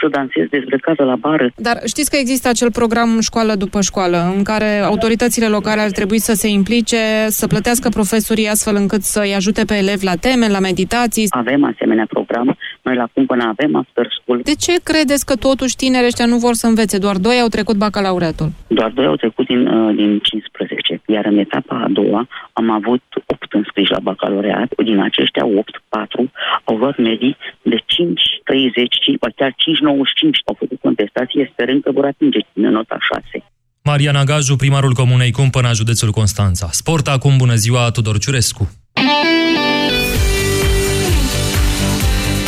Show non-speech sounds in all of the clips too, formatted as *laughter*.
să dansez dezbrăcată la bară. Dar știți că există acel program școală după școală, în care autoritățile locale ar trebui să se implice, să plătească profesorii astfel încât să-i ajute pe elevi la teme, la meditații. Avem asemenea program. Noi la Cumpăna avem after school. De ce credeți că totuși tinerii ăștia nu vor să învețe? Doar doi au trecut bacalaureatul. Doar doi au trecut din, uh, din 15. Iar în etapa a doua am avut 8 înscriși la bacalaureat. Din aceștia 8, 4 au luat medii de 5, 30, chiar 5, 95 au făcut contestație sperând că vor atinge nota 6. Mariana Gaju, primarul Comunei Cumpăna, județul Constanța. Sport acum, bună ziua, Tudor Ciurescu.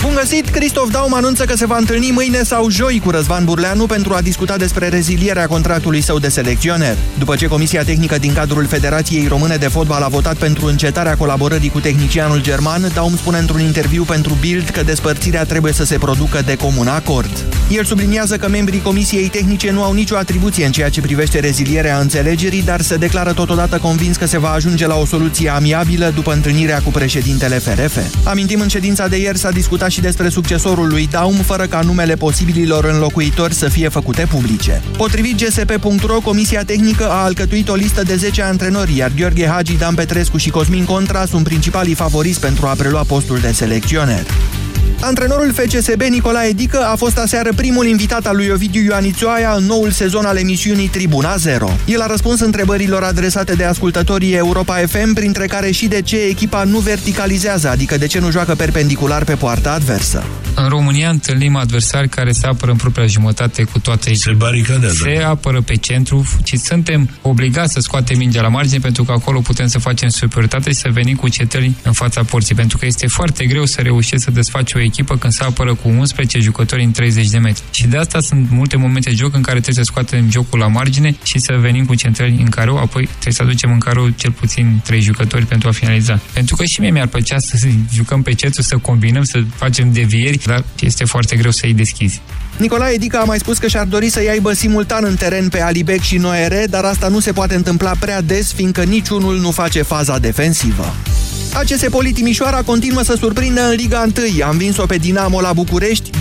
Bun găsit! Cristof Daum anunță că se va întâlni mâine sau joi cu Răzvan Burleanu pentru a discuta despre rezilierea contractului său de selecționer. După ce Comisia Tehnică din cadrul Federației Române de Fotbal a votat pentru încetarea colaborării cu tehnicianul german, Daum spune într-un interviu pentru Bild că despărțirea trebuie să se producă de comun acord. El subliniază că membrii Comisiei Tehnice nu au nicio atribuție în ceea ce privește rezilierea înțelegerii, dar se declară totodată convins că se va ajunge la o soluție amiabilă după întâlnirea cu președintele FRF. Amintim, în ședința de ieri s-a discutat și despre succesorul lui Daum, fără ca numele posibililor înlocuitori să fie făcute publice. Potrivit GSP.ro, Comisia Tehnică a alcătuit o listă de 10 antrenori, iar Gheorghe Hagi, Dan Petrescu și Cosmin Contra sunt principalii favoriți pentru a prelua postul de selecționer. Antrenorul FCSB Nicolae Dică a fost aseară primul invitat al lui Ovidiu Ioanițoaia în noul sezon al emisiunii Tribuna Zero. El a răspuns întrebărilor adresate de ascultătorii Europa FM, printre care și de ce echipa nu verticalizează, adică de ce nu joacă perpendicular pe poarta adversă. În România întâlnim adversari care se apără în propria jumătate cu toate Se baricadează. Se apără pe centru și suntem obligați să scoatem mingea la margine pentru că acolo putem să facem superioritate și să venim cu cetări în fața porții. Pentru că este foarte greu să reușești să desfaci o echipă când se apără cu 11 jucători în 30 de metri. Și de asta sunt multe momente de joc în care trebuie să scoatem jocul la margine și să venim cu centrări în carou, apoi trebuie să aducem în carou cel puțin 3 jucători pentru a finaliza. Pentru că și mie mi-ar plăcea să jucăm pe centru, să combinăm, să facem devieri, dar este foarte greu să-i deschizi. Nicolae Dica a mai spus că și-ar dori să-i aibă simultan în teren pe Alibec și Noere, dar asta nu se poate întâmpla prea des, fiindcă niciunul nu face faza defensivă. ACS Poli Timișoara continuă să surprindă în Liga 1. A învins-o pe Dinamo la București, 2-1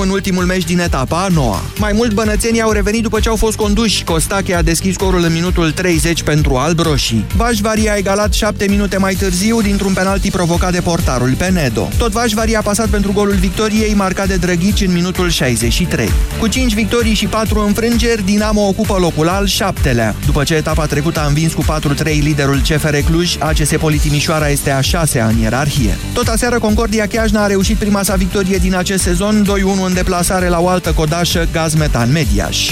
în ultimul meci din etapa a noua. Mai mult, bănățenii au revenit după ce au fost conduși. Costache a deschis scorul în minutul 30 pentru albroșii. Vașvari a egalat 7 minute mai târziu dintr-un penalti provocat de portarul Penedo. Tot Vașvari a pasat pentru golul victoriei, marcat de Drăghici în minutul 63. Cu 5 victorii și 4 înfrângeri, Dinamo ocupă locul al șaptelea. După ce etapa trecută a învins cu 4-3 liderul CFR Cluj, ACS Poli Timișoara este a șasea în ierarhie. Tot aseară Concordia Chiajna a reușit prima sa victorie din acest sezon, 2-1 în deplasare la o altă codașă, Gazmetan Mediaș.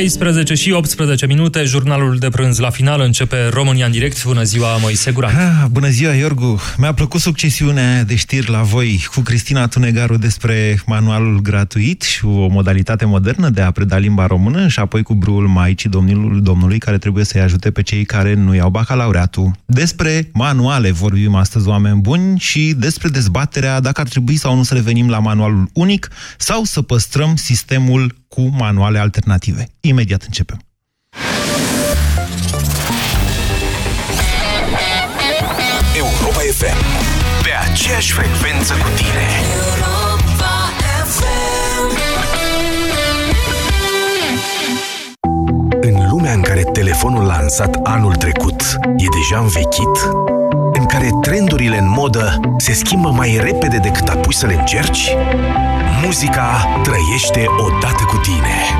13 și 18 minute, jurnalul de prânz la final începe România în direct. Bună ziua, Moise Guran. Ah, bună ziua, Iorgu. Mi-a plăcut succesiunea de știri la voi cu Cristina Tunegaru despre manualul gratuit și o modalitate modernă de a preda limba română și apoi cu brul Maicii domnului, domnului care trebuie să-i ajute pe cei care nu iau bacalaureatul. Despre manuale vorbim astăzi, oameni buni, și despre dezbaterea dacă ar trebui sau nu să revenim la manualul unic sau să păstrăm sistemul cu manuale alternative. Imediat începem. Europa FM. Pe aceeași frecvență cu tine. În lumea în care telefonul lansat anul trecut e deja învechit, în care trendurile în modă se schimbă mai repede decât apuci să le încerci, muzica trăiește odată cu tine.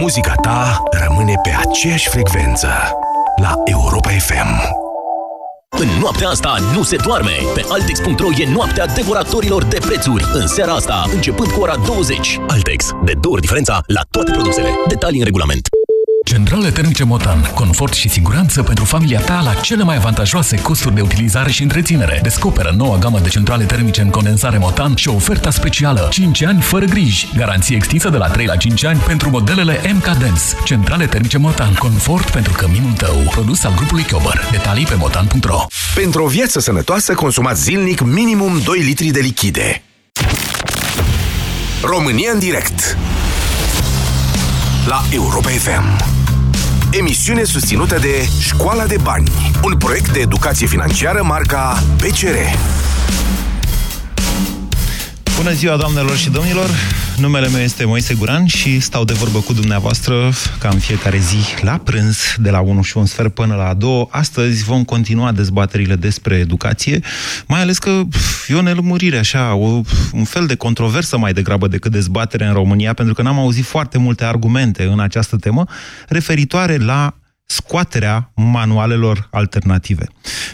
Muzica ta rămâne pe aceeași frecvență. La Europa FM. În noaptea asta nu se doarme! Pe Altex.ro e noaptea devoratorilor de prețuri. În seara asta, începând cu ora 20. Altex. De două ori diferența la toate produsele. Detalii în regulament. Centrale termice Motan. Confort și siguranță pentru familia ta la cele mai avantajoase costuri de utilizare și întreținere. Descoperă noua gamă de centrale termice în condensare Motan și oferta specială 5 ani fără griji. Garanție extinsă de la 3 la 5 ani pentru modelele MK Dance. Centrale termice Motan. Confort pentru căminul tău. Produs al grupului Chiober. Detalii pe motan.ro Pentru o viață sănătoasă, consumați zilnic minimum 2 litri de lichide. România în direct La Europa FM Emisiune susținută de Școala de Bani Un proiect de educație financiară marca PCR Bună ziua, doamnelor și domnilor! Numele meu este Moise Guran și stau de vorbă cu dumneavoastră ca în fiecare zi la prânz, de la 1 și un sfert până la 2. Astăzi vom continua dezbaterile despre educație, mai ales că e o nelămurire, așa, o, un fel de controversă mai degrabă decât dezbatere în România, pentru că n-am auzit foarte multe argumente în această temă referitoare la scoaterea manualelor alternative.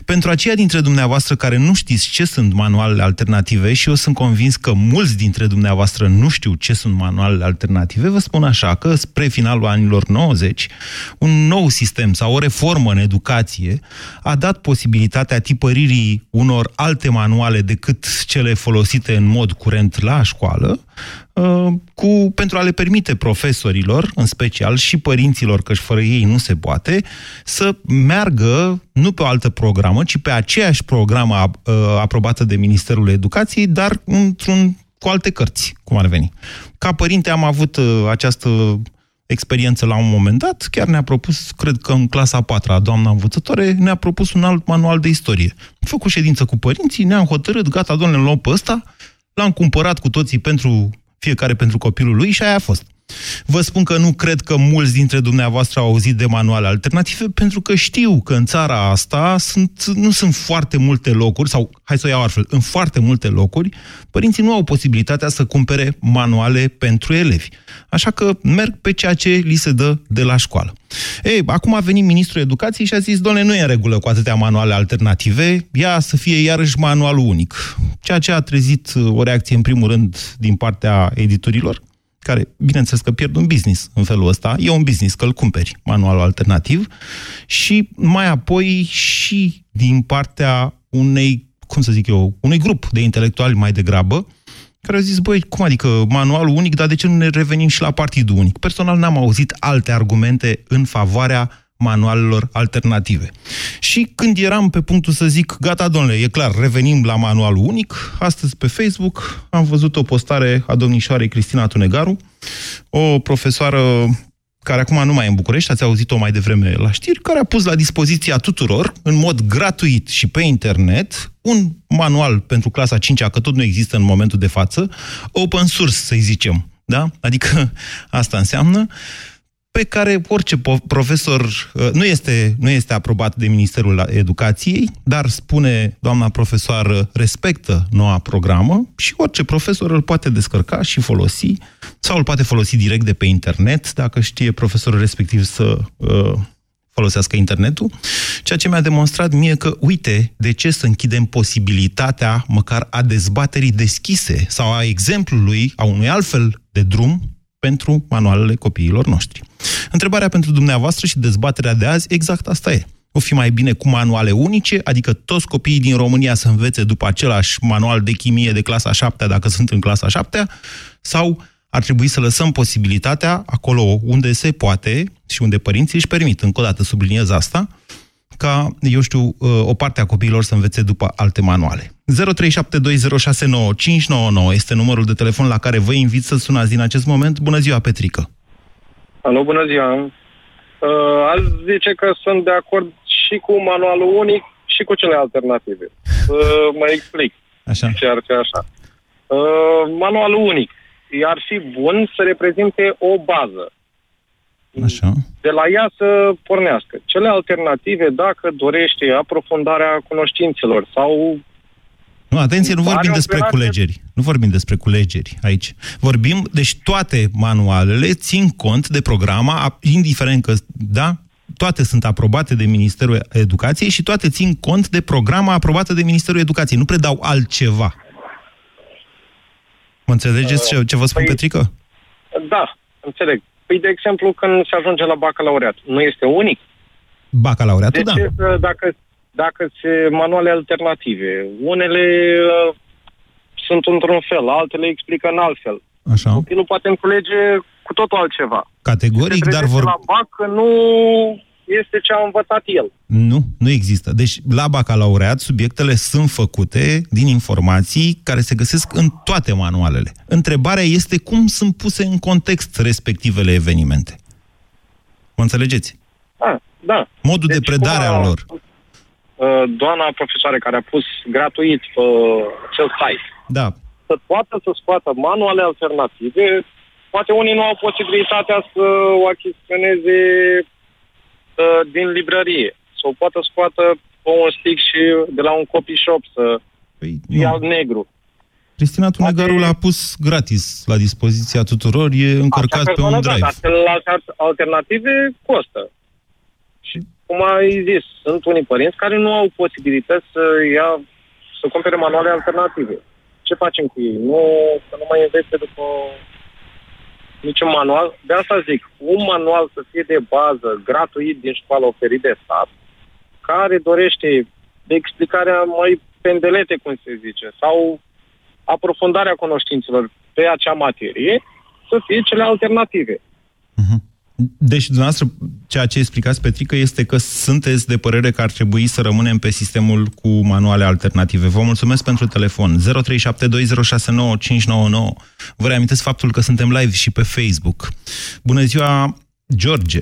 Pentru aceia dintre dumneavoastră care nu știți ce sunt manualele alternative și eu sunt convins că mulți dintre dumneavoastră nu știu ce sunt manualele alternative, vă spun așa că spre finalul anilor 90, un nou sistem sau o reformă în educație a dat posibilitatea tipăririi unor alte manuale decât cele folosite în mod curent la școală, Uh, cu, pentru a le permite profesorilor, în special și părinților, căci fără ei nu se poate, să meargă nu pe o altă programă, ci pe aceeași programă uh, aprobată de Ministerul Educației, dar într-un cu alte cărți, cum ar veni. Ca părinte am avut uh, această experiență la un moment dat, chiar ne-a propus, cred că în clasa a patra, doamna învățătoare, ne-a propus un alt manual de istorie. Am făcut ședință cu părinții, ne-am hotărât, gata, domnule, luăm pe ăsta, l-am cumpărat cu toții pentru fiecare pentru copilul lui și aia a fost. Vă spun că nu cred că mulți dintre dumneavoastră au auzit de manuale alternative, pentru că știu că în țara asta sunt, nu sunt foarte multe locuri, sau hai să o iau altfel, în foarte multe locuri, părinții nu au posibilitatea să cumpere manuale pentru elevi. Așa că merg pe ceea ce li se dă de la școală. Ei, acum a venit ministrul educației și a zis, doamne, nu e în regulă cu atâtea manuale alternative, ea să fie iarăși manualul unic. Ceea ce a trezit o reacție, în primul rând, din partea editorilor, care, bineînțeles că pierd un business în felul ăsta, e un business că îl cumperi, manualul alternativ, și mai apoi și din partea unei, cum să zic eu, unui grup de intelectuali mai degrabă, care au zis, băi, cum adică manualul unic, dar de ce nu ne revenim și la partidul unic? Personal n-am auzit alte argumente în favoarea manualelor alternative. Și când eram pe punctul să zic, gata, domnule, e clar, revenim la manualul unic, astăzi pe Facebook am văzut o postare a domnișoarei Cristina Tunegaru, o profesoară care acum nu mai e în București, ați auzit-o mai devreme la știri, care a pus la dispoziția tuturor, în mod gratuit și pe internet, un manual pentru clasa 5 că tot nu există în momentul de față, open source, să zicem. Da? Adică asta înseamnă pe care orice profesor uh, nu este, nu este aprobat de Ministerul Educației, dar spune doamna profesoară respectă noua programă și orice profesor îl poate descărca și folosi sau îl poate folosi direct de pe internet dacă știe profesorul respectiv să uh, folosească internetul, ceea ce mi-a demonstrat mie că, uite, de ce să închidem posibilitatea măcar a dezbaterii deschise sau a exemplului, a unui altfel de drum pentru manualele copiilor noștri. Întrebarea pentru dumneavoastră și dezbaterea de azi, exact asta e. O fi mai bine cu manuale unice, adică toți copiii din România să învețe după același manual de chimie de clasa 7 dacă sunt în clasa 7 sau ar trebui să lăsăm posibilitatea acolo unde se poate și unde părinții își permit, încă o dată subliniez asta, ca, eu știu, uh, o parte a copiilor să învețe după alte manuale. 0372069599 este numărul de telefon la care vă invit să sunați din acest moment. Bună ziua, Petrică! Alo, bună ziua! Uh, aș zice că sunt de acord și cu manualul unic și cu cele alternative. Uh, mă explic așa. ce ar fi așa. Uh, manualul unic ar fi bun să reprezinte o bază. Așa. De la ea să pornească. Cele alternative, dacă dorește aprofundarea cunoștințelor sau nu, atenție, nu vorbim despre culegeri. Nu vorbim despre culegeri aici. Vorbim, deci toate manualele țin cont de programa, indiferent că, da, toate sunt aprobate de Ministerul Educației și toate țin cont de programa aprobată de Ministerul Educației. Nu predau altceva. Mă înțelegeți ce, ce vă spun, păi, Petrică? Da, înțeleg. Păi, de exemplu, când se ajunge la bacalaureat, nu este unic? Bacalaureatul, De da. ce, să- dacă, dacă se manuale alternative, unele uh, sunt într-un fel, altele explică în alt fel. Așa. Copilul poate înțelege cu totul altceva. Categoric, Se dar trezește vor... la bac că nu este ce a învățat el. Nu, nu există. Deci, la bacalaureat, subiectele sunt făcute din informații care se găsesc în toate manualele. Întrebarea este cum sunt puse în context respectivele evenimente. Mă înțelegeți? Da, da. Modul de predare cum a- al lor. uh, Doamna profesoare care a pus gratuit uh, acel site, Da. să poată să scoată manuale alternative, poate unii nu au posibilitatea să o achiziționeze uh, din librărie, să o poată scoată pe un stick și de la un copy shop să păi, fie al negru. Cristina Tunegaru l-a pus gratis la dispoziția tuturor, e încărcat Acea pe un persoană, da, drive. dar celelalte al- alternative costă. Și cum ai zis, sunt unii părinți care nu au posibilități să ia, să cumpere manuale alternative. Ce facem cu ei? Nu, să nu mai învețe după niciun manual. De asta zic, un manual să fie de bază, gratuit din școală oferit de stat, care dorește de explicarea mai pendelete, cum se zice, sau aprofundarea cunoștințelor pe acea materie, să fie cele alternative. Deci, dumneavoastră, ceea ce explicați, Petrică, este că sunteți de părere că ar trebui să rămânem pe sistemul cu manuale alternative. Vă mulțumesc pentru telefon. 0372069599. Vă reamintesc faptul că suntem live și pe Facebook. Bună ziua, George.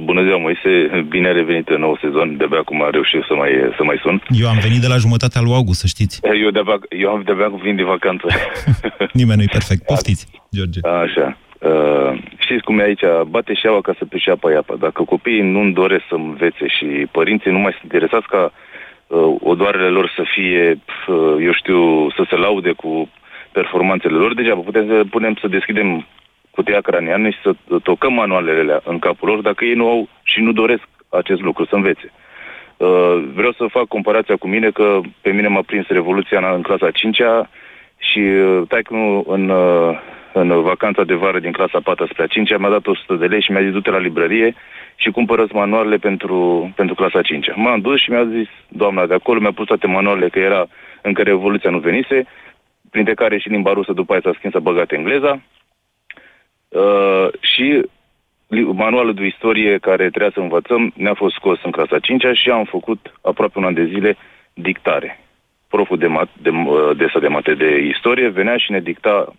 Bună ziua, Moise. Bine ai revenit în nou sezon. De-abia acum am reușit să mai, să mai sun. Eu am venit de la jumătatea lui August, să știți. Eu de-abia, eu am de-abia vin de vacanță. *laughs* Nimeni nu-i perfect. Poftiți, George. Așa. Uh, știți cum e aici? Bate șeaua ca să priceapă iapa. Dacă copiii nu-mi doresc să învețe și părinții nu mai sunt interesați ca uh, odoarele lor să fie, uh, eu știu, să se laude cu performanțele lor, degeaba putem să punem să deschidem cutia craniană și să tocăm manualele alea în capul lor dacă ei nu au și nu doresc acest lucru, să învețe. Uh, vreau să fac comparația cu mine că pe mine m-a prins Revoluția în, în clasa 5-a și uh, taică în, uh, în vacanța de vară din clasa 4 spre a 5 mi-a dat 100 de lei și mi-a zis du-te la librărie și cumpără manualele pentru, pentru clasa 5 M-am dus și mi-a zis doamna de acolo, mi-a pus toate manualele că era încă Revoluția nu venise, printre care și limba rusă după aia s-a schimbat să băgat engleza. Uh, și li- manualul de istorie care trebuia să învățăm ne-a fost scos în clasa 5 și am făcut aproape un an de zile dictare. Proful de, mat, de, uh, de, de mate de istorie venea și ne dicta uh,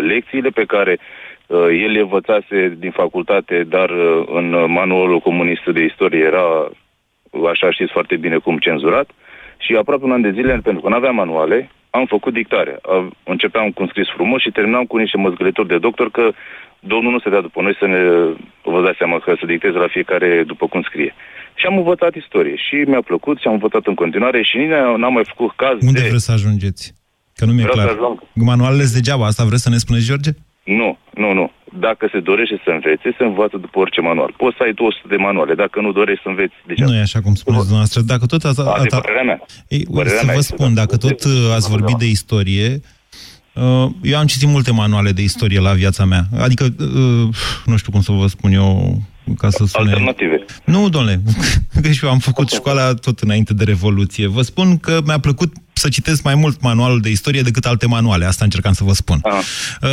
lecțiile pe care uh, el le învățase din facultate, dar uh, în uh, manualul comunist de istorie era, așa știți foarte bine cum, cenzurat. Și aproape un an de zile, pentru că nu aveam manuale, am făcut dictare. A- Începeam cu un scris frumos și terminam cu niște măzgălitori de doctor că domnul nu se dea după noi să ne, vă dați seama că să dicteze la fiecare după cum scrie. Și am învățat istorie și mi-a plăcut și am învățat în continuare și nici n-am mai făcut caz Unde de... vreți să ajungeți? Că nu mi-e Vreau clar. să ajung. Manualele sunt degeaba, asta vreți să ne spuneți, George? Nu, nu, nu. Dacă se dorește să învețe, se învață după orice manual. Poți să ai 200 de manuale. Dacă nu dorești să înveți, deja. Nu e așa cum spuneți dumneavoastră. Dacă tot ați... Asta e ata- părerea mea. Ei, Părerea să mea vă este, spun, dacă tot uh, ați vorbit de istorie, uh, eu am citit multe manuale de istorie la viața mea. Adică, uh, nu știu cum să vă spun eu, ca să sune... Alternative. Nu, domnule, *laughs* că și eu am făcut școala tot înainte de Revoluție. Vă spun că mi-a plăcut să citesc mai mult manualul de istorie decât alte manuale. Asta încercam să vă spun. Uh,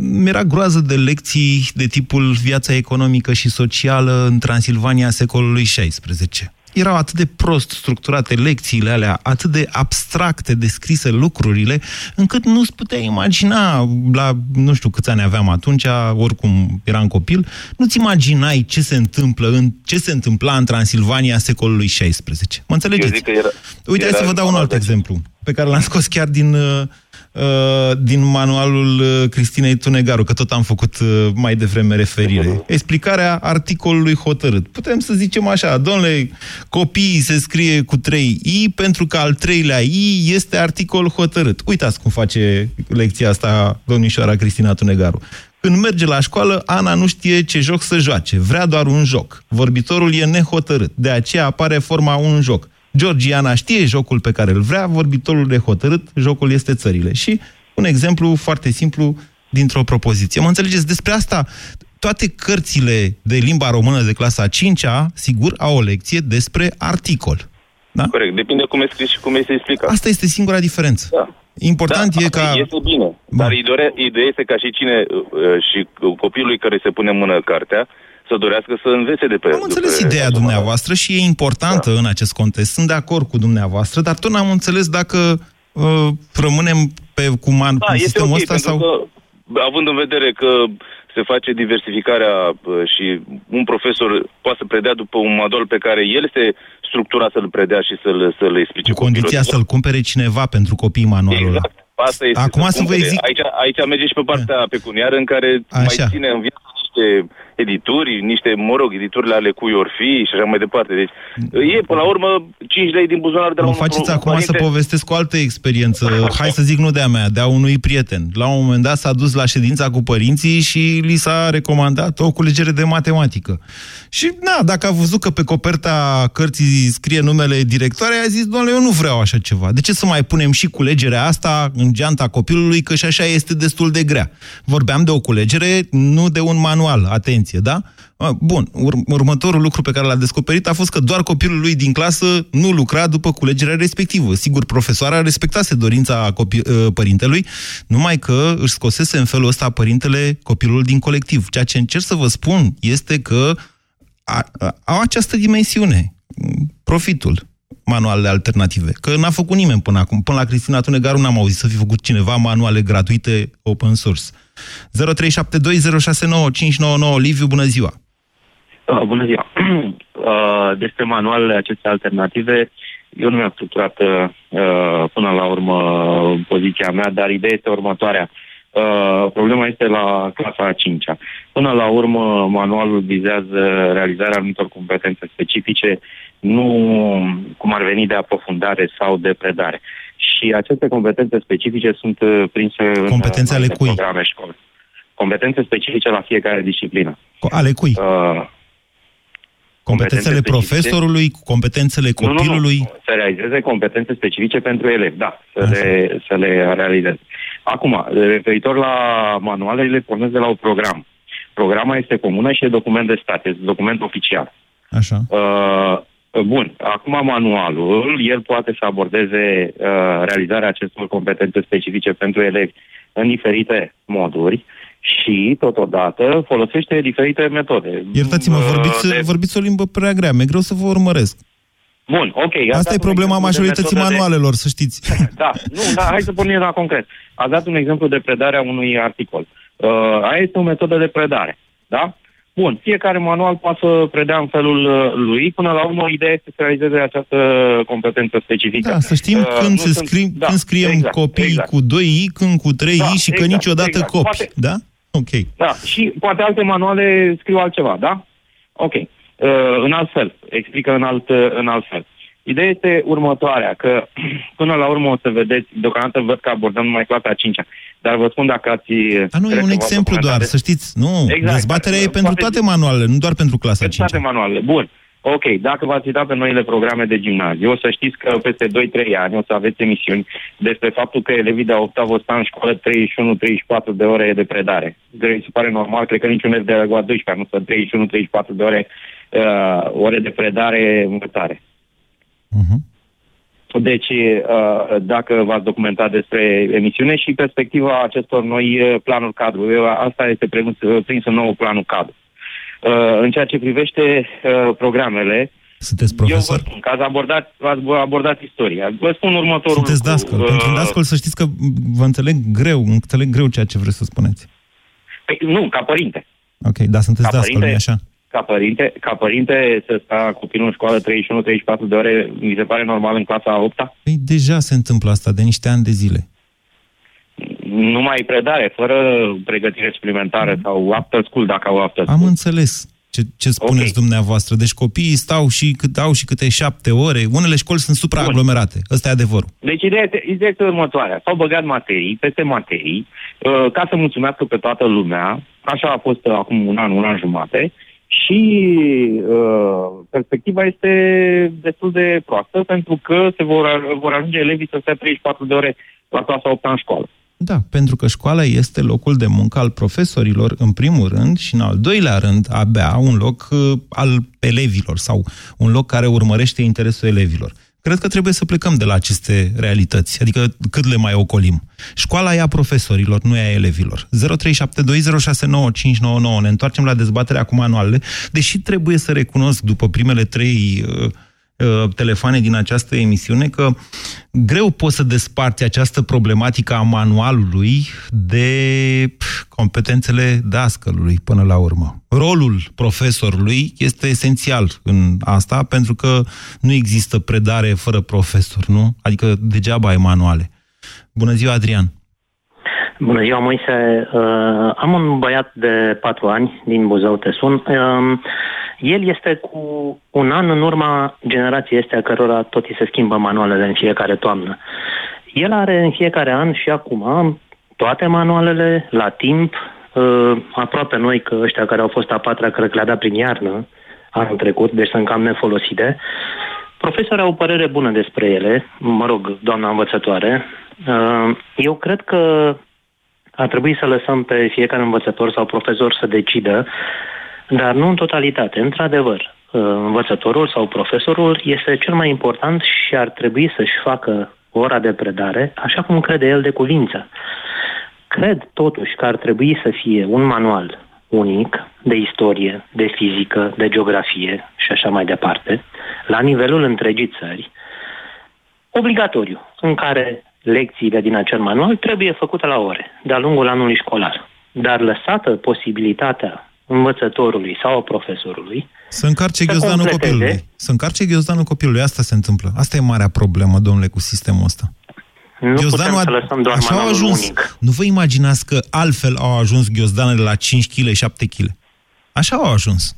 mi-era groază de lecții de tipul viața economică și socială în Transilvania secolului XVI. Erau atât de prost structurate lecțiile alea, atât de abstracte descrise lucrurile, încât nu-ți putea imagina, la nu știu câți ani aveam atunci, oricum eram copil, nu-ți imaginai ce se întâmplă în, ce se întâmpla în Transilvania secolului XVI. Mă Eu înțelegeți? zic că era, Uite, hai era să vă dau un alt exemplu, pe care l-am scos chiar din, uh, uh, din manualul uh, Cristinei Tunegaru, că tot am făcut uh, mai devreme referire. Explicarea articolului hotărât. Putem să zicem așa, domnule, copiii se scrie cu 3 I, pentru că al treilea I este articol hotărât. Uitați cum face lecția asta domnișoara Cristina Tunegaru. Când merge la școală, Ana nu știe ce joc să joace. Vrea doar un joc. Vorbitorul e nehotărât. De aceea apare forma un joc. Georgiana știe jocul pe care îl vrea, vorbitorul e hotărât, jocul este țările. Și un exemplu foarte simplu dintr-o propoziție. Mă înțelegeți? Despre asta toate cărțile de limba română de clasa 5-a, sigur, au o lecție despre articol. Da? Corect, depinde cum e scris și cum este explicat. Asta este singura diferență. Da. Important da, e ca... Este bine, dar ideea, ideea este ca și cine uh, și copilului care se pune în mână cartea să dorească să învețe de pe... Am înțeles de pe ideea dumneavoastră și e importantă da. în acest context. Sunt de acord cu dumneavoastră, dar tot n-am înțeles dacă uh, rămânem pe cu, man, da, cu este sistemul okay, ăsta sau... Că, având în vedere că se face diversificarea uh, și un profesor poate să predea după un manual pe care el este structurat să-l predea și să-l, să-l explice Cu condiția copilul. să-l cumpere cineva pentru copii manualul Exact. Asta este Acum să, să vă zic... Aici, aici merge și pe partea da. pecuniară în care Așa. mai ține în viață niște edituri, niște, mă rog, editurile ale cui or fi și așa mai departe. Deci e, până la urmă, 5 lei din buzunar de la Mă un faceți un acum părinte. să povestesc o altă experiență. Hai să zic nu de-a mea, de-a unui prieten. La un moment dat s-a dus la ședința cu părinții și li s-a recomandat o culegere de matematică. Și, na, dacă a văzut că pe coperta cărții scrie numele directoarei, a zis, doamne, eu nu vreau așa ceva. De ce să mai punem și culegerea asta în geanta copilului, că și așa este destul de grea? Vorbeam de o culegere, nu de un manual. Atenție, da? Bun, ur- următorul lucru pe care l-a descoperit a fost că doar copilul lui din clasă nu lucra după culegerea respectivă. Sigur, profesoara respectase dorința copi- părintelui, numai că își scosese în felul ăsta părintele copilul din colectiv. Ceea ce încerc să vă spun este că a, a, au această dimensiune, profitul manualele alternative. Că n-a făcut nimeni până acum. Până la Cristina Tunegaru n-am auzit să fi făcut cineva manuale gratuite open source. 0372069599 Liviu, bună ziua! Uh, bună ziua! *clears throat* uh, despre manualele acestea alternative, eu nu mi-am structurat uh, până la urmă poziția mea, dar ideea este următoarea. Uh, problema este la clasa a 5-a. Până la urmă, manualul vizează realizarea anumitor competențe specifice, nu cum ar veni de aprofundare sau de predare. Și aceste competențe specifice sunt uh, prinse Competențe în ale cui? programe școli. Competențe specifice la fiecare disciplină. Ale cui? Uh, Competențele competențe specifice. profesorului, competențele copilului? Nu, nu, nu. Să realizeze competențe specifice pentru elevi, da, să le, să le realizeze. Acum, referitor la manuale, le pornesc de la un program. Programa este comună și e document de stat, este document oficial. Așa. Uh, bun, acum manualul, el poate să abordeze uh, realizarea acestor competențe specifice pentru elevi în diferite moduri și, totodată, folosește diferite metode. Iertați-mă, Uh, vorbiți, de- vorbiți o limbă prea grea, mi-e greu să vă urmăresc. Bun, ok. ați Asta dat e un problema exemplu de majorității metodă de- manualelor, să știți. *laughs* Da, nu, da, hai să pornim la concret. Ați dat un exemplu de predare a unui articol. Uh, aia este o metodă de predare, da? Bun, fiecare manual poate să predea în felul uh, lui, până la urmă ideea este să realizeze această competență specifică. Da, să știm Uh, când, nu se sunt- scrie, da, când scriem exact, copii exact. cu 2i, când cu 3i Da, și că exact, niciodată exact. copi. Poate- Da? Ok. Da, și poate alte manuale scriu altceva, da? Ok. Uh, în alt fel, explică în alt, uh, în alt fel. Ideea este următoarea, că *clears throat* până la urmă o să vedeți, deocamdată văd că abordăm numai clasa a 5 dar vă spun dacă ați... Dar nu, e un exemplu doar, să știți. Nu, Exact. dezbaterea e pentru Poate- toate manualele, nu doar pentru clasa 5 toate manualele. Bun. Ok, dacă v-ați uitat pe noile programe de gimnaziu, o să știți că peste 2-3 ani o să aveți emisiuni despre faptul că elevii de a 8 vor sta în școală 31-34 de ore de predare. Mi se pare normal, cred că niciun elev de la 12 nu stă 31-34 de ore, uh, ore de predare învățare. Deci, uh, dacă v-ați documentat despre emisiune și perspectiva acestor noi uh, planuri cadru, Eu, asta este prins, uh, prins în nou planul cadru. Uh, În ceea ce privește uh, programele, Sunteți eu vă profesor? spun că ați abordat, ați abordat istoria. Vă spun următorul Sunteți lucru. dascăl. Uh, Pentru un dascăl să știți că vă înțeleg greu, înțeleg greu ceea ce vreți să spuneți. Păi, nu, ca părinte. Ok, da, sunteți Ca dascăl, nu părinte- așa? Ca părinte, ca părinte să sta copilul în școală 31-34 de ore, mi se pare normal în clasa a 8 -a? Păi deja se întâmplă asta de niște ani de zile. Numai predare, fără pregătire suplimentară sau after school, dacă au after school. Am înțeles ce, ce spuneți okay. dumneavoastră. Deci copiii stau și cât, au și câte șapte ore. Unele școli sunt supraaglomerate. Ăsta e adevărul. Deci ideea este, ideea este următoarea. S-au băgat materii peste materii uh, ca să mulțumească pe toată lumea. Așa a fost uh, acum un an, un an jumate. Și uh, perspectiva este destul de proastă pentru că se vor, vor ajunge elevii să stea 34 de ore la clasa 8 în școală. Da, pentru că școala este locul de muncă al profesorilor, în primul rând, și în al doilea rând, abia un loc uh, al elevilor sau un loc care urmărește interesul elevilor. Cred că trebuie să plecăm de la aceste realități, adică cât le mai ocolim. Școala e a profesorilor, nu e a elevilor. 0372069599. Ne întoarcem la dezbaterea cu manualele, deși trebuie să recunosc după primele trei uh, uh, telefoane din această emisiune că greu poți să desparți această problematică a manualului de competențele dascălului până la urmă. Rolul profesorului este esențial în asta pentru că nu există predare fără profesor, nu? Adică degeaba ai manuale. Bună ziua, Adrian! Bună ziua, Moise. Uh, am un băiat de patru ani din Buzău, te sun. Uh, el este cu un an în urma generației astea cărora tot îi se schimbă manualele în fiecare toamnă. El are în fiecare an și acum toate manualele la timp, uh, aproape noi că ăștia care au fost a patra, cred că le-a dat prin iarnă anul trecut, deci sunt cam nefolosite. Profesorii au o părere bună despre ele, mă rog, doamna învățătoare. Uh, eu cred că ar trebui să lăsăm pe fiecare învățător sau profesor să decidă, dar nu în totalitate. Într-adevăr, uh, învățătorul sau profesorul este cel mai important și ar trebui să-și facă ora de predare așa cum crede el de cuvință. Cred totuși că ar trebui să fie un manual unic de istorie, de fizică, de geografie și așa mai departe, la nivelul întregii țări, obligatoriu, în care lecțiile din acel manual trebuie făcute la ore, de-a lungul anului școlar. Dar lăsată posibilitatea învățătorului sau a profesorului să încarce ghiozdanul copilului. Să încarce ghiozdanul copilului. Asta se întâmplă. Asta e marea problemă, domnule, cu sistemul ăsta. Nu Ghiozdanul putem să lăsăm doar așa au ajuns. Unic. Nu vă imaginați că altfel au ajuns ghiozdanele la 5 kg, 7 kg. Așa au ajuns.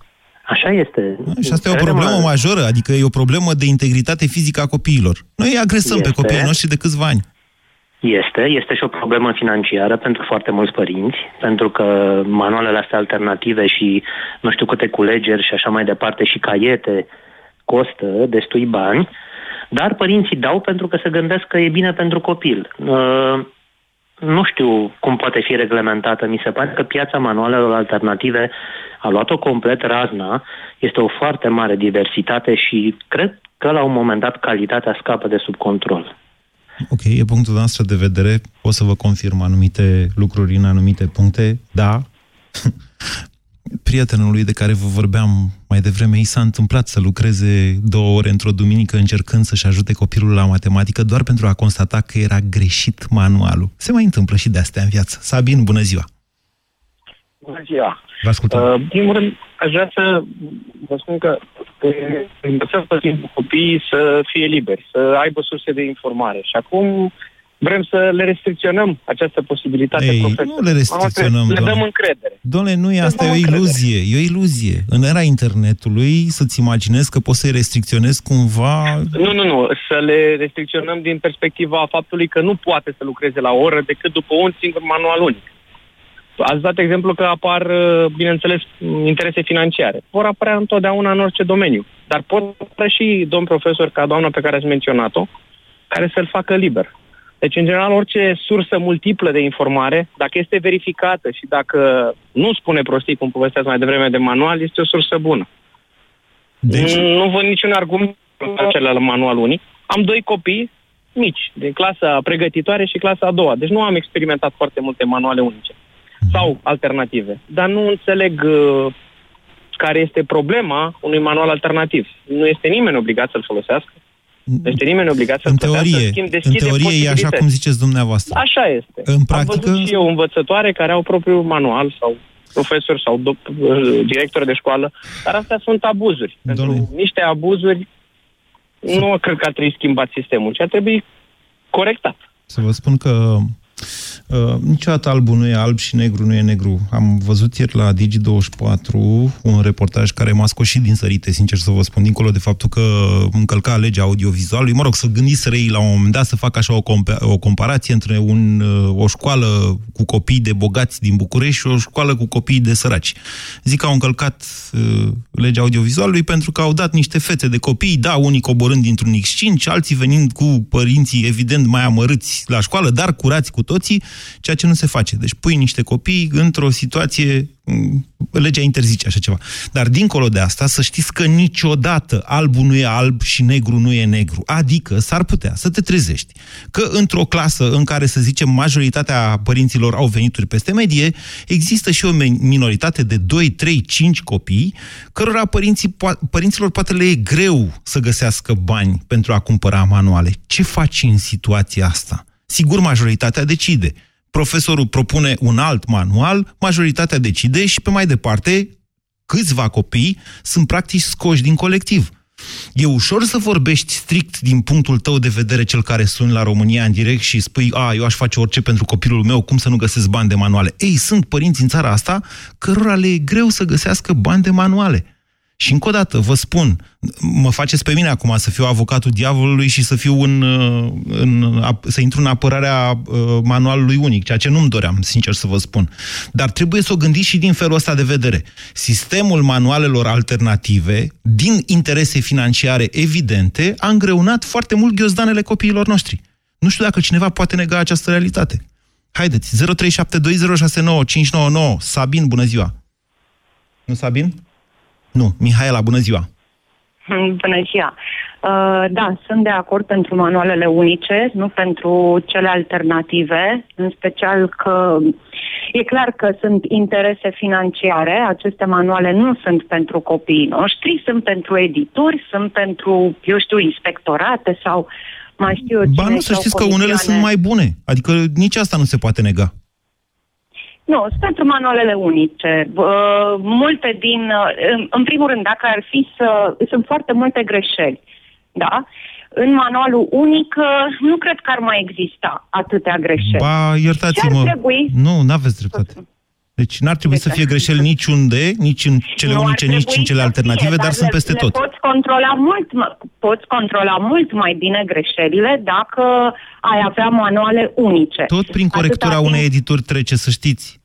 Așa este. Și asta e o problemă majoră, adică e o problemă de integritate fizică a copiilor. Noi agresăm este. pe copiii noștri de câțiva ani. Este, este și o problemă financiară pentru foarte mulți părinți, pentru că manualele astea alternative și nu știu câte culegeri și așa mai departe și caiete costă destui bani, dar părinții dau pentru că se gândesc că e bine pentru copil. Uh, nu știu cum poate fi reglementată. Mi se pare că piața manualelor alternative a luat-o complet razna. Este o foarte mare diversitate și cred că la un moment dat calitatea scapă de sub control. Ok, e punctul noastră de vedere. Pot să vă confirm anumite lucruri în anumite puncte. Da, *laughs* prietenului de care vă vorbeam mai devreme, i s-a întâmplat să lucreze două ore într-o duminică încercând să-și ajute copilul la matematică doar pentru a constata că era greșit manualul. Se mai întâmplă și de astea în viață. Sabin, bună ziua! Bună ziua! Vă ascultăm. Uh, în primul rând, aș vrea să vă spun că învățăm tot timpul copiii să fie liberi, să aibă surse de informare. Și acum vrem să le restricționăm această posibilitate Ei, nu le restricționăm, Le dăm încredere. Doamne, nu e asta, e o iluzie, e o iluzie. În era internetului să-ți imaginezi că poți să-i restricționezi cumva... Nu, nu, nu, să le restricționăm din perspectiva faptului că nu poate să lucreze la o oră decât după un singur manual unic. Ați dat exemplu că apar, uh, bineînțeles, interese financiare. Vor apărea întotdeauna în orice domeniu. Dar pot apărea și domn profesor, ca doamna pe care ați menționat-o, care să-l facă liber. Deci, în general, orice sursă multiplă de informare, dacă este verificată și dacă nu spune prostii, cum povesteați mai devreme de manual, este o sursă bună. Deci... Nu văd niciun argument acela manual unic. Am doi copii mici, din clasa pregătitoare și clasa a doua. Deci nu am experimentat foarte multe manuale unice sau alternative. Dar nu înțeleg uh, care este problema unui manual alternativ. Nu este nimeni obligat să-l folosească. Nu este nimeni obligat să-l în teorie, schimb, în teorie e așa cum ziceți dumneavoastră. Așa este. În practică... Am văzut și eu învățătoare care au propriul manual sau profesori sau do- uh, directori de școală, dar astea sunt abuzuri. Domnule. Pentru niște abuzuri nu cred că ar trebui schimbat sistemul, ci ar trebui corectat. Să vă spun că Uh, niciodată albul nu e alb și negru nu e negru. Am văzut ieri la Digi24 un reportaj care m-a scos și din sărite, sincer să vă spun, dincolo de faptul că încălca legea audiovizualului. Mă rog, să gândiți ei la un moment dat să facă așa o, compa- o comparație între un, uh, o școală cu copii de bogați din București și o școală cu copii de săraci. Zic că au încălcat uh, legea audiovizualului pentru că au dat niște fețe de copii, da, unii coborând dintr-un X5, alții venind cu părinții evident mai amărâți la școală, dar curați cu toții, ceea ce nu se face. Deci pui niște copii într-o situație, mm, legea interzice așa ceva. Dar dincolo de asta, să știți că niciodată albul nu e alb și negru nu e negru. Adică s-ar putea să te trezești că într-o clasă în care, să zicem, majoritatea părinților au venituri peste medie, există și o minoritate de 2, 3, 5 copii, cărora părinții, părinților poate le e greu să găsească bani pentru a cumpăra manuale. Ce faci în situația asta? Sigur, majoritatea decide. Profesorul propune un alt manual, majoritatea decide și pe mai departe, câțiva copii sunt practic scoși din colectiv. E ușor să vorbești strict din punctul tău de vedere, cel care suni la România în direct și spui, a, eu aș face orice pentru copilul meu, cum să nu găsesc bani de manuale? Ei, sunt părinți în țara asta cărora le e greu să găsească bani de manuale. Și încă o dată, vă spun, mă faceți pe mine acum să fiu avocatul diavolului și să fiu în, în, să intru în apărarea uh, manualului unic, ceea ce nu-mi doream, sincer să vă spun. Dar trebuie să o gândiți și din felul ăsta de vedere. Sistemul manualelor alternative, din interese financiare evidente, a îngreunat foarte mult ghiozdanele copiilor noștri. Nu știu dacă cineva poate nega această realitate. Haideți, 0372069599. Sabin, bună ziua! Nu, Sabin? Nu, Mihaela, bună ziua! Bună ziua! Uh, da, sunt de acord pentru manualele unice, nu pentru cele alternative, în special că e clar că sunt interese financiare. Aceste manuale nu sunt pentru copiii noștri, sunt pentru edituri, sunt pentru, eu știu, inspectorate sau mai știu eu Ba nu, să știți că unele sunt mai bune. Adică nici asta nu se poate nega. Nu, sunt pentru manualele unice. Uh, multe din, uh, în primul rând, dacă ar fi să... Sunt foarte multe greșeli, da? În manualul unic uh, nu cred că ar mai exista atâtea greșeli. Ba, iertați-mă. Trebui... Nu, n-aveți dreptate. Deci n-ar trebui să fie greșeli niciunde, nici în cele nu unice, nici în cele alternative, fie, dar, dar sunt peste le, tot. Le poți controla mult, poți controla mult mai bine greșelile dacă ai avea manuale unice. Tot prin corectura Atâta unei edituri trece, să știți.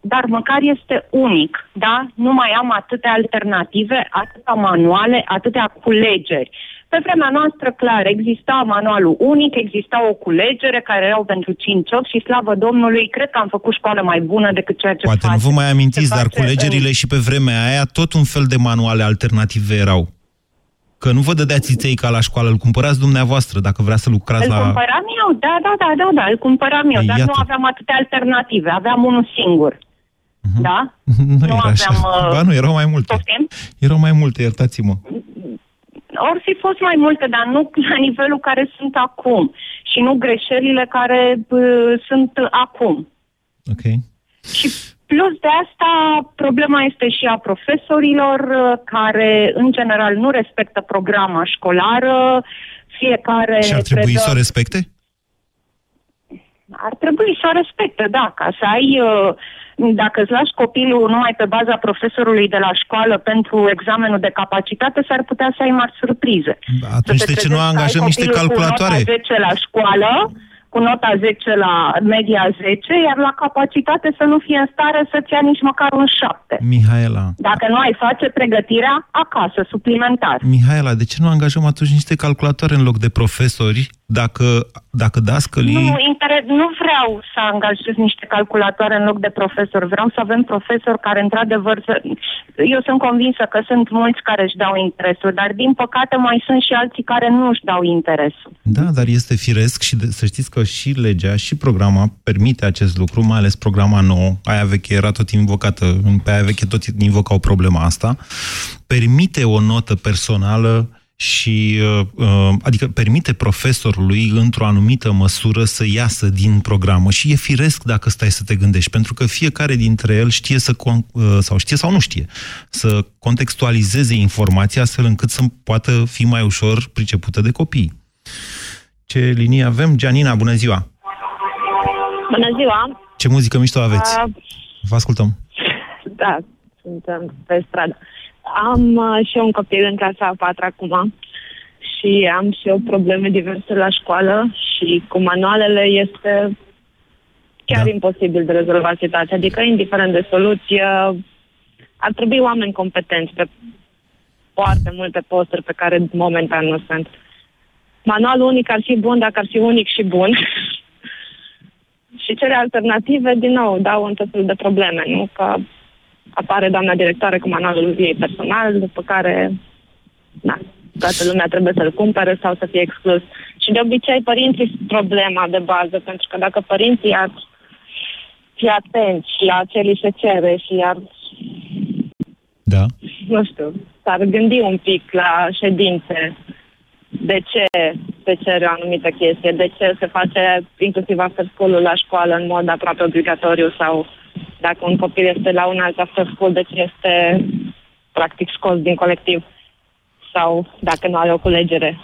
Dar măcar este unic, da? Nu mai am atâtea alternative, atâtea manuale, atâtea culegeri. Pe vremea noastră, clar, exista manualul unic, exista o culegere care erau pentru 5 8 și slavă Domnului, cred că am făcut școală mai bună decât ceea ce Poate face, nu vă mai amintiți, dar culegerile în... și pe vremea aia tot un fel de manuale alternative erau. Că nu vă dădeați țiței ca la școală, îl cumpărați dumneavoastră dacă vrea să lucrați îl la... Îl cumpăram eu, da, da, da, da, da, îl cumpăram eu, Ei, dar iată. nu aveam atâtea alternative, aveam unul singur. Uh-huh. Da? *laughs* Nu, nu era aveam... Așa. Uh... Ba nu, erau mai multe. Poftim? Erau mai multe, iertați-mă. Or fi fost mai multe, dar nu la nivelul care sunt acum. Și nu greșelile care uh, sunt acum. Ok. Și plus de asta, problema este și a profesorilor uh, care, în general, nu respectă programa școlară. Fiecare Și ar trebui predă... să o respecte? Ar trebui să o respecte, da, ca să ai... Uh, dacă îți lași copilul numai pe baza profesorului de la școală pentru examenul de capacitate, s-ar putea să ai mari surprize. Atunci de ce nu angajăm niște calculatoare? Cu nota 10 la școală, cu nota 10 la media 10, iar la capacitate să nu fie în stare să-ți ia nici măcar un 7. Mihaela. Dacă nu ai face pregătirea acasă, suplimentar. Mihaela, de ce nu angajăm atunci niște calculatoare în loc de profesori dacă, dacă dascălii... Nu, inter- nu vreau să angajez niște calculatoare în loc de profesor. Vreau să avem profesori care, într-adevăr, să... eu sunt convinsă că sunt mulți care își dau interesul, dar, din păcate, mai sunt și alții care nu își dau interesul. Da, dar este firesc și de, să știți că și legea și programa permite acest lucru, mai ales programa nouă, aia veche era tot invocată, pe aia veche tot invocau problema asta, permite o notă personală și uh, uh, adică permite profesorului într-o anumită măsură să iasă din programă și e firesc dacă stai să te gândești, pentru că fiecare dintre el știe să uh, sau știe sau nu știe să contextualizeze informația astfel încât să poată fi mai ușor pricepută de copii. Ce linie avem? Gianina, bună ziua! Bună ziua! Ce muzică mișto aveți? Uh, Vă ascultăm! Da, suntem pe stradă. Am uh, și eu un copil în clasa a patra acum și am și eu probleme diverse la școală și cu manualele este chiar da. imposibil de rezolvat situația. Adică, indiferent de soluție, ar trebui oameni competenți pe foarte multe posturi pe care momentan nu sunt. Manualul unic ar fi bun dacă ar fi unic și bun. *laughs* Și cele alternative, din nou, dau un tot felul de probleme, nu? Că apare doamna directoare cu manualul ei personal, după care, na, toată lumea trebuie să-l cumpere sau să fie exclus. Și de obicei părinții sunt problema de bază, pentru că dacă părinții ar fi atenți la ce li se cere și ar, Da. nu știu, s-ar gândi un pic la ședințe de ce se cere o anumită chestie, de ce se face inclusiv after school la școală în mod aproape obligatoriu sau dacă un copil este la un alt after school, de ce este practic scos din colectiv sau dacă nu are o culegere.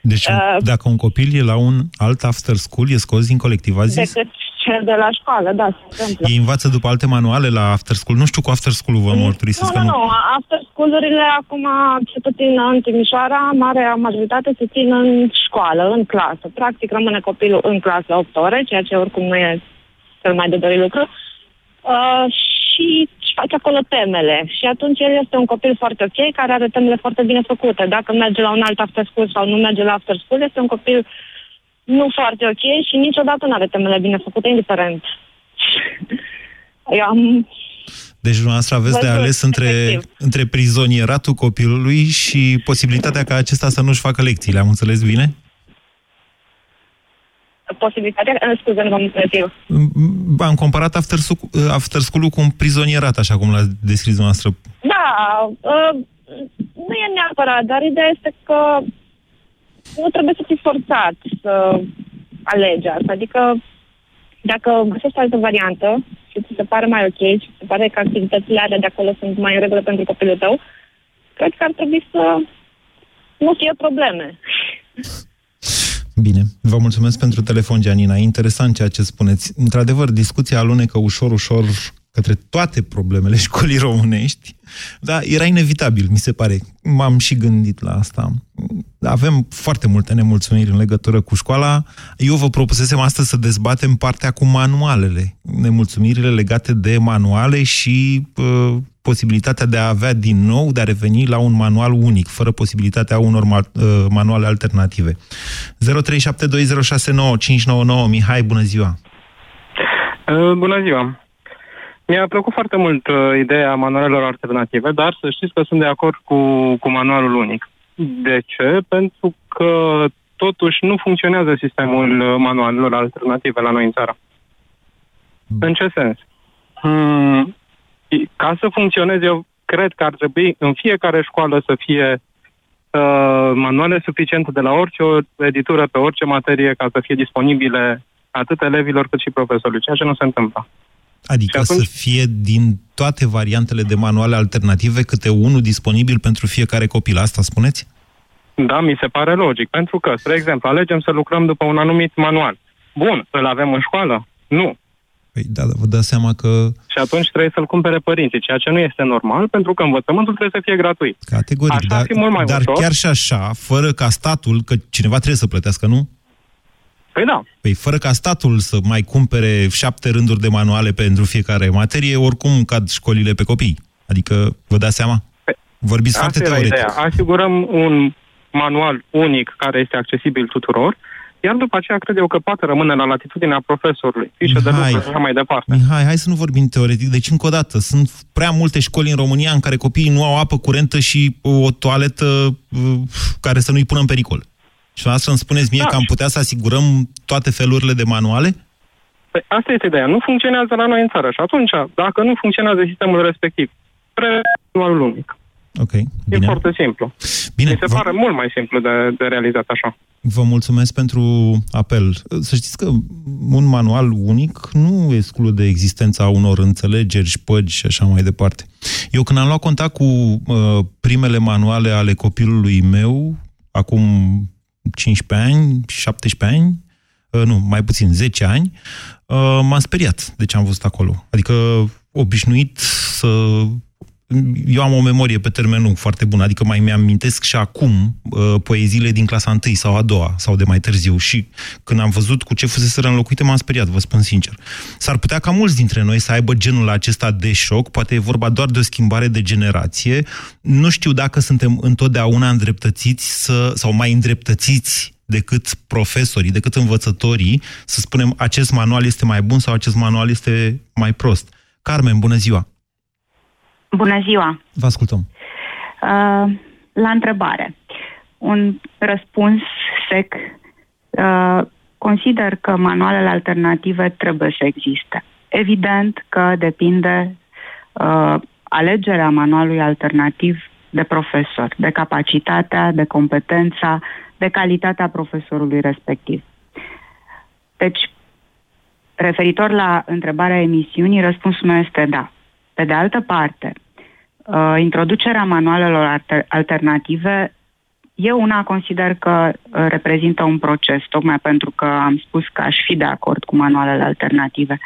Deci, Uh, dacă un copil e la un alt after school, e scos din colectiv, a zis? Decât cel de la școală, da, se întâmplă. Ei învață după alte manuale la after school. Nu știu cu after school-ul, vă mărturisesc Nu, că nu, nu. nu. After school-urile acum, ce puțin în Timișoara, marea majoritate se țin în școală, în clasă. Practic rămâne copilul în clasă 8 ore, ceea ce oricum nu e cel mai de dorit lucru. Uh, și își face acolo temele. Și atunci el este un copil foarte ok, care are temele foarte bine făcute. Dacă merge la un alt after school sau nu merge la after school, este un copil nu foarte ok și niciodată nu are temele bine făcute, indiferent. *laughs* Eu am Deci dumneavoastră aveți de Văzut, ales între, între prizonieratul copilului și posibilitatea ca acesta să nu-și facă lecțiile. Am înțeles bine? posibilitatea, uh, scuze, nu v-am înțeles eu. M- Am comparat after, school- after school-ul cu un prizonierat, așa cum l-ați descris dumneavoastră. Da, uh, nu e neapărat, dar ideea este că nu trebuie să fii forțat să alegi asta. Adică dacă găsești altă variantă și ți se pare mai ok și ți se pare că activitățile alea de acolo sunt mai în regulă pentru copilul tău, cred că ar trebui să nu fie probleme. Bine, vă mulțumesc pentru telefon, Gianina. Interesant ceea ce spuneți. Într-adevăr, discuția alunecă ușor, ușor către toate problemele *laughs* școlii românești, dar era inevitabil, mi se pare. M-am și gândit la asta. Avem foarte multe nemulțumiri în legătură cu școala. Eu vă propusesem astăzi să dezbatem partea cu manualele, nemulțumirile legate de manuale și uh, posibilitatea de a avea din nou, de a reveni la un manual unic, fără posibilitatea unor ma- uh, manuale alternative. 0372069599 Mihai, bună ziua! Uh, Bună ziua! Mi-a plăcut foarte mult uh, ideea manualelor alternative, dar să știți că sunt de acord cu, cu manualul unic. De ce? Pentru că totuși nu funcționează sistemul uh, manualelor alternative la noi în țară. În ce sens? Hmm, ca să funcționeze, eu cred că ar trebui în fiecare școală să fie uh, manuale suficiente de la orice o editură pe orice materie ca să fie disponibile atât elevilor cât și profesorului, ceea ce nu se întâmplă. Adică să fie din toate variantele de manuale alternative câte unul disponibil pentru fiecare copil. Asta spuneți? Da, mi se pare logic, pentru că, spre exemplu, alegem să lucrăm după un anumit manual. Bun, îl avem în școală? Nu. Păi da, dar vă dați seama că Și atunci trebuie să-l cumpere părinții, ceea ce nu este normal, pentru că învățământul trebuie să fie gratuit. categoric, Așa ar dar, fi mult mai dar ușor. chiar și așa, fără ca statul, că cineva trebuie să plătească, nu? Păi da. Păi fără ca statul să mai cumpere șapte rânduri de manuale pentru fiecare materie, oricum cad școlile pe copii. Adică, vă dați seama? Vorbiți foarte Asta era teoretic. ideea. Asigurăm un manual unic care este accesibil tuturor, iar după aceea cred eu că poate rămâne la latitudinea profesorului, fișe de Mihai, lucru și așa mai departe. Mihai, hai să nu vorbim teoretic. Deci, încă o dată, sunt prea multe școli în România în care copiii nu au apă curentă și o toaletă uh, care să nu-i pună în pericol. Și dumneavoastră îmi spuneți mie Da. că am putea să asigurăm toate felurile de manuale? Păi asta este ideea. Nu funcționează la noi în țară și atunci, dacă nu funcționează sistemul respectiv, trebuie manualul unic. Ok, E bine. foarte simplu. Bine, Mi se vă- pare mult mai simplu de, de realizat așa. Vă mulțumesc pentru apel. Să știți că un manual unic nu exclude existența unor înțelegeri, șpăgi și așa mai departe. Eu când am luat contact cu uh, primele manuale ale copilului meu, acum 15 ani, 17 ani, uh, nu, mai puțin, 10 ani, uh, m-am speriat de ce am văzut acolo. Adică obișnuit să eu am o memorie pe termen lung foarte bună, adică mai mi-amintesc și acum uh, poeziile din clasa 1 sau a doua sau de mai târziu și când am văzut cu ce fusese înlocuite m-am speriat, vă spun sincer. S-ar putea ca mulți dintre noi să aibă genul acesta de șoc, poate e vorba doar de o schimbare de generație. Nu știu dacă suntem întotdeauna îndreptățiți să, sau mai îndreptățiți decât profesorii, decât învățătorii, să spunem acest manual este mai bun sau acest manual este mai prost. Carmen, bună ziua! Bună ziua! Vă ascultăm. Uh, la întrebare, un răspuns sec. Uh, consider că manualele alternative trebuie să existe. Evident că depinde uh, alegerea manualului alternativ de profesor, de capacitatea, de competența, de calitatea profesorului respectiv. Deci, referitor la întrebarea emisiunii, răspunsul meu este da. Pe de altă parte, uh, introducerea manualelor alternative, eu una consider că uh, reprezintă un proces, tocmai pentru că am spus că aș fi de acord cu manualele alternative.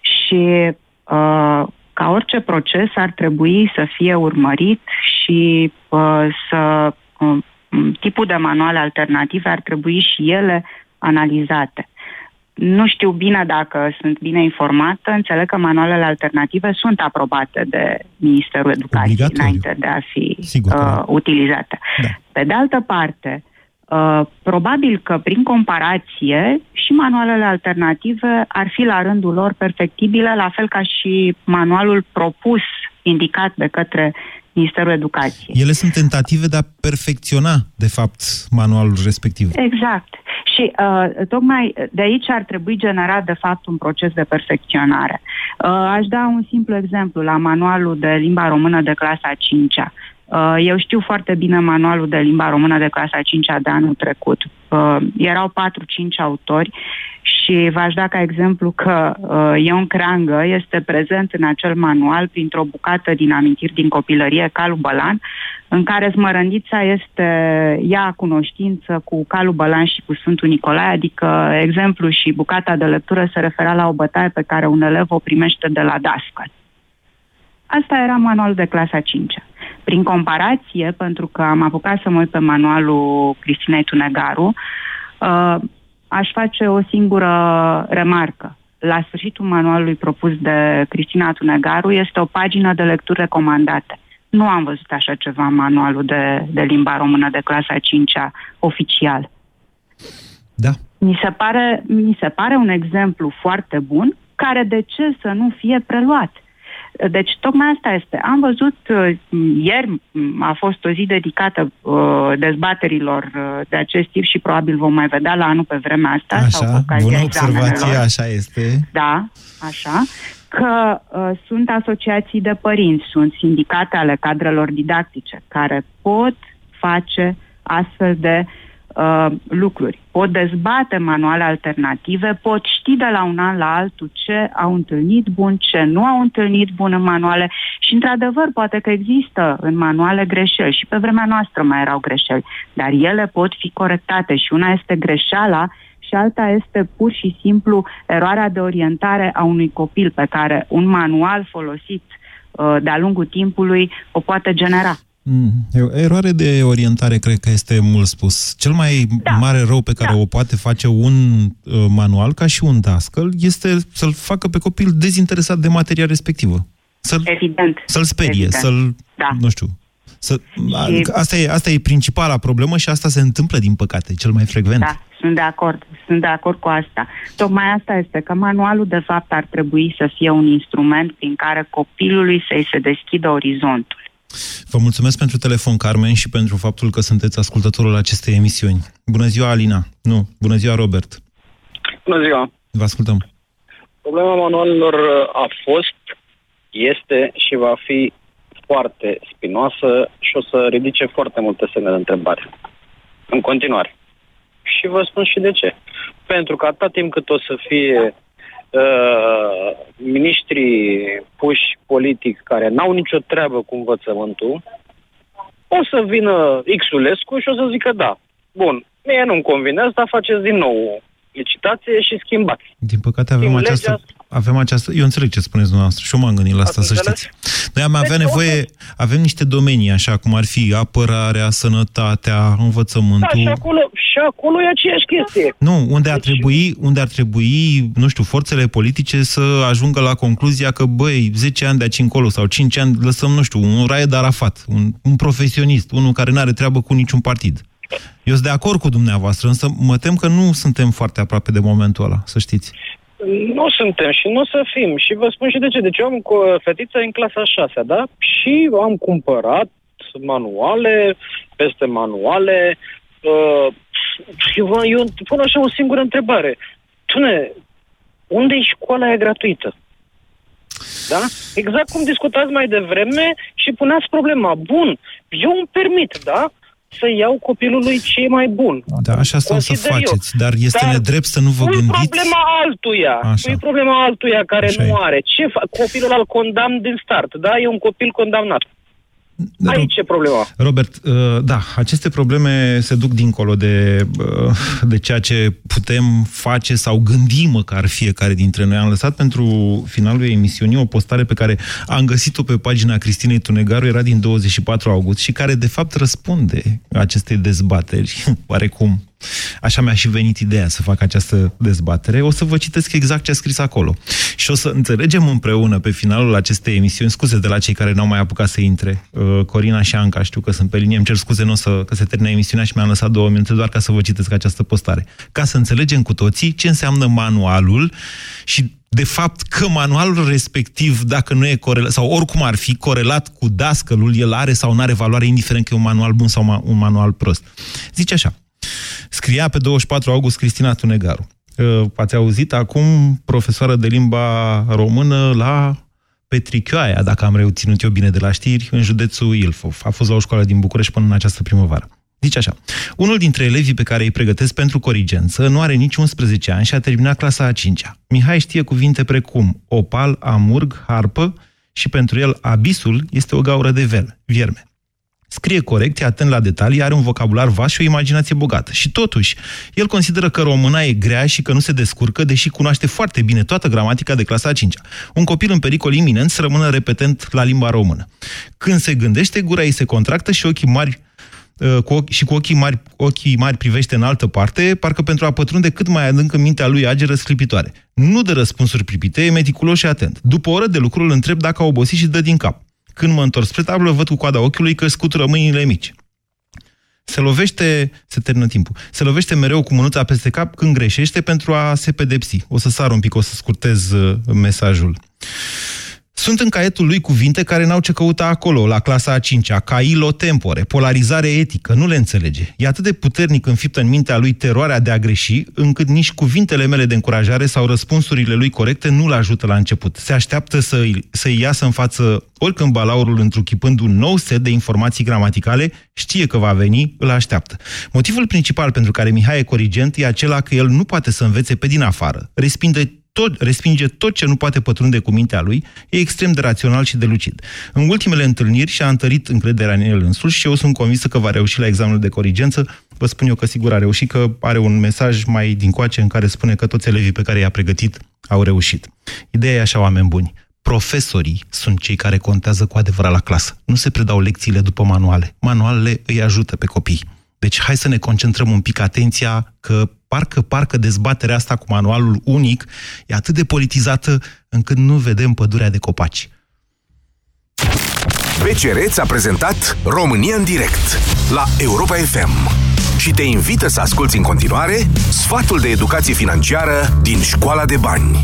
Și uh, ca orice proces ar trebui să fie urmărit și uh, să uh, tipul de manuale alternative ar trebui și ele analizate. Nu știu bine dacă sunt bine informată, înțeleg că manualele alternative sunt aprobate de Ministerul Educației Obligatoriu. înainte de a fi Sigur, uh, utilizate. Da. Pe de altă parte, uh, probabil că prin comparație și manualele alternative ar fi la rândul lor perfectibile, la fel ca și manualul propus, indicat de către Ministerul Educației. Ele sunt tentative de a perfecționa, de fapt, manualul respectiv. Exact. Și uh, tocmai de aici ar trebui generat, de fapt, un proces de perfecționare. Uh, aș da un simplu exemplu la manualul de limba română de clasa 5-a. Uh, eu știu foarte bine manualul de limba română de clasa 5-a de anul trecut. Uh, erau 4-5 autori și v-aș da ca exemplu că uh, Ion Creangă este prezent în acel manual printr-o bucată din amintiri din copilărie, Calu Bălan, în care smărândița este ea cunoștință cu Calu Bălan și cu Sfântul Nicolae, adică exemplu și bucata de lectură se referea la o bătaie pe care un elev o primește de la dascăl. Asta era manualul de clasa 5 -a. Prin comparație, pentru că am apucat să mă uit pe manualul Cristinei Tunegaru, uh, aș face o singură remarcă. La sfârșitul manualului propus de Cristina Tunegaru este o pagină de lecturi recomandate. Nu am văzut așa ceva în manualul de, de limba română de clasa 5-a oficial. Da. Mi se, pare, mi se pare un exemplu foarte bun care de ce să nu fie preluat? Deci, tocmai asta este. Am văzut, uh, ieri a fost o zi dedicată uh, dezbaterilor uh, de acest tip și probabil vom mai vedea la anul pe vremea asta. Așa, sau cu bună observație, așa este. Da, așa că uh, sunt asociații de părinți, sunt sindicate ale cadrelor didactice care pot face astfel de uh, uh, lucruri. Pot dezbate manuale alternative, pot ști de la un an la altul ce au întâlnit bun, ce nu au întâlnit bun în manuale și, într-adevăr, poate că există în manuale greșeli și pe vremea noastră mai erau greșeli, dar ele pot fi corectate și una este greșeala și alta este pur și simplu eroarea de orientare a unui copil pe care un manual folosit uh, de-a lungul timpului o poate genera. Mm. Eroare de orientare, cred că este mult spus. Cel mai da. mare rău pe care da. o poate face un uh, manual, ca și un dascăl, este să-l facă pe copil dezinteresat de materia respectivă. Să-l, Evident. Să-l sperie, Evident. să-l, da. nu știu, să, și... asta, e, asta e principala problemă și asta se întâmplă, din păcate, cel mai frecvent. Da, sunt de acord. Sunt de acord cu asta. Tocmai asta este, că manualul, de fapt, ar trebui să fie un instrument prin care copilului să-i se deschidă orizontul. Vă mulțumesc pentru telefon, Carmen, și pentru faptul că sunteți ascultătorul acestei emisiuni. Bună ziua, Alina. Nu, bună ziua, Robert. Bună ziua. Vă ascultăm. Problema manualelor a fost, este și va fi foarte spinoasă și o să ridice foarte multe semne de întrebare. În continuare. Și vă spun și de ce. Pentru că atât timp cât o să fie uh, miniștrii puși politic care n-au nicio treabă cu învățământul, o să vină Xulescu și o să zică da. Bun, mie nu-mi convine asta, faceți din nou licitație și schimbați. Din păcate avem Schimb această, legea... avem această... Eu înțeleg ce spuneți dumneavoastră și eu m-am gândit la asta, Ați să înțeles? știți. Noi am deci avea nevoie... Avem niște domenii, așa cum ar fi apărarea, sănătatea, învățământul... Da, și acolo, și acolo e aceeași chestie. Nu, unde ar, deci... trebui, unde ar trebui, nu știu, forțele politice să ajungă la concluzia că, băi, 10 ani de aici încolo sau 5 ani lăsăm, nu știu, un Raed Arafat, un, un profesionist, unul care nu are treabă cu niciun partid Eu sunt de acord cu dumneavoastră, însă mă tem că nu suntem foarte aproape de momentul ăla, să știți. Nu suntem și nu o să fim. Și vă spun și de ce. Deci eu am cu fetița în clasa 6, da? Și am cumpărat manuale, peste manuale. Uh, eu, vă- eu pun așa o singură întrebare. Tune, unde e școala aia gratuită? Da? Exact cum discutați mai devreme și puneați problema. Bun, eu îmi permit, da? Să iau copilului ce e mai bun. Da, așa stau să Consider eu. faceți, dar este Dar nedrept să nu vă pui gândiți... problema altuia. Așa. Pui problema altuia care Așa nu e. are. Ce fa- copilul al condamn din start, da? E un copil condamnat. Aici e problema. Robert, uh, da, aceste probleme se duc dincolo de, uh, de ceea ce putem face sau gândi măcar fiecare dintre noi. Am lăsat pentru finalul emisiunii o postare pe care am găsit-o pe pagina Cristinei Tunegaru, era din 24 august și care de fapt răspunde acestei dezbateri, *laughs* oarecum. Așa mi-a și venit ideea să fac această dezbatere. O să vă citesc exact ce a scris acolo. Și o să înțelegem împreună pe finalul acestei emisiuni, scuze de la cei care n-au mai apucat să intre, uh, Corina și Anca, știu că sunt pe linie, îmi cer scuze, nu o să, că se termină emisiunea și mi-am lăsat două minute doar ca să vă citesc această postare. Ca să înțelegem cu toții ce înseamnă manualul și de fapt că manualul respectiv, dacă nu e corelat, sau oricum ar fi corelat cu dascălul, el are sau nu are valoare, indiferent că e un manual bun sau ma- un manual prost. Zice așa, Scria pe 24 august Cristina Tunegaru. Uh, Ați auzit acum profesoară de limba română la Petrichioaia, dacă am reținut eu bine de la știri, în județul Ilfov. A fost la o școală din București până în această primăvară. Zice așa, unul dintre elevii pe care îi pregătesc pentru corigență nu are nici 11 ani și a terminat clasa a 5-a. Mihai știe cuvinte precum opal, amurg, harpă și pentru el abisul este o gaură de vel, vierme. Scrie corect, e atent la detalii, are un vocabular vast și o imaginație bogată. Și totuși, el consideră că româna e grea și că nu se descurcă, deși cunoaște foarte bine toată gramatica de clasa a 5 -a. Un copil în pericol iminent să rămână repetent la limba română. Când se gândește, gura ei se contractă și ochii mari uh, cu ochi, și cu ochii mari, ochii mari privește în altă parte, parcă pentru a pătrunde cât mai adânc în mintea lui ageră sclipitoare. Nu dă răspunsuri pripite, e meticulos și atent. După o oră de lucru îl întreb dacă a obosit și dă din cap. Când mă întorc spre tablă, văd cu coada ochiului că scutură mâinile mici. Se lovește, se termină timpul, se lovește mereu cu mânuța peste cap când greșește pentru a se pedepsi. O să sar un pic, o să scurtez uh, mesajul. Sunt în caietul lui cuvinte care n-au ce căuta acolo, la clasa a 5-a, ca ilo tempore, polarizare etică, nu le înțelege. E atât de puternic înfiptă în mintea lui teroarea de a greși, încât nici cuvintele mele de încurajare sau răspunsurile lui corecte nu-l ajută la început. Se așteaptă să-i, să-i iasă în față oricând balaurul întruchipând un nou set de informații gramaticale, știe că va veni, îl așteaptă. Motivul principal pentru care Mihai e corigent e acela că el nu poate să învețe pe din afară. Respinge tot, respinge tot ce nu poate pătrunde cu mintea lui, e extrem de rațional și de lucid. În ultimele întâlniri și-a întărit încrederea în el însuși și eu sunt convinsă că va reuși la examenul de corigență. Vă spun eu că sigur a reușit, că are un mesaj mai dincoace în care spune că toți elevii pe care i-a pregătit au reușit. Ideea e așa, oameni buni. Profesorii sunt cei care contează cu adevărat la clasă. Nu se predau lecțiile după manuale. Manualele îi ajută pe copii. Deci hai să ne concentrăm un pic atenția că parcă, parcă dezbaterea asta cu manualul unic e atât de politizată încât nu vedem pădurea de copaci. BCR ți-a prezentat România în direct la Europa FM și te invită să asculti în continuare sfatul de educație financiară din Școala de Bani.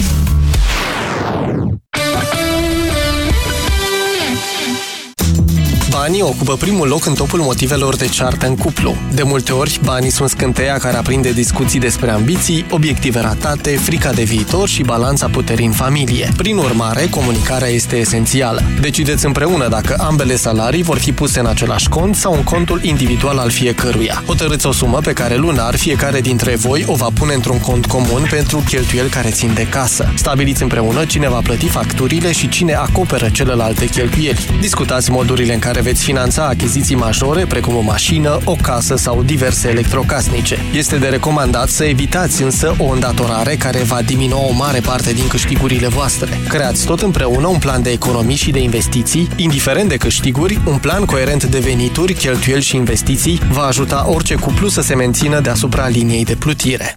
Banii ocupă primul loc în topul motivelor de ceartă în cuplu. De multe ori, banii sunt scânteia care aprinde discuții despre ambiții, obiective ratate, frica de viitor și balanța puterii în familie. Prin urmare, comunicarea este esențială. Decideți împreună dacă ambele salarii vor fi puse în același cont sau în contul individual al fiecăruia. Hotărâți o sumă pe care lunar fiecare dintre voi o va pune într-un cont comun pentru cheltuieli care țin de casă. Stabiliți împreună cine va plăti facturile și cine acoperă celelalte cheltuieli. Discutați modurile în care veți finanța achiziții majore, precum o mașină, o casă sau diverse electrocasnice. Este de recomandat să evitați însă o îndatorare care va diminua o mare parte din câștigurile voastre. Creați tot împreună un plan de economii și de investiții, indiferent de câștiguri, un plan coerent de venituri, cheltuieli și investiții va ajuta orice cuplu să se mențină deasupra liniei de plutire.